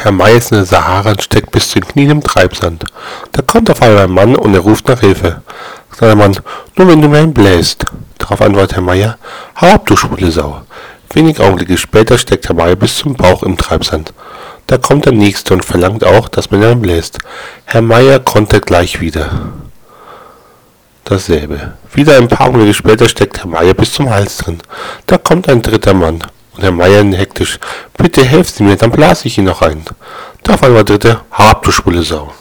Herr May ist in der Sahara und steckt bis zu den Knien im Treibsand. Da kommt auf einmal ein Mann und er ruft nach Hilfe. Sagt der Mann, nur wenn du mir einen bläst. Darauf antwortet Herr Meier, hau ab, du schwule Sau. Wenig Augenblicke später steckt Herr Meier bis zum Bauch im Treibsand. Da kommt der Nächste und verlangt auch, dass man ihn bläst. Herr Meier konnte gleich wieder. Dasselbe. Wieder ein paar Augenblicke später steckt Herr Meier bis zum Hals drin. Da kommt ein dritter Mann. Und Herr Meier hektisch. Bitte helft Sie mir, dann blase ich ihn noch ein. Darauf einmal dritte. Hab, du schwule Sau.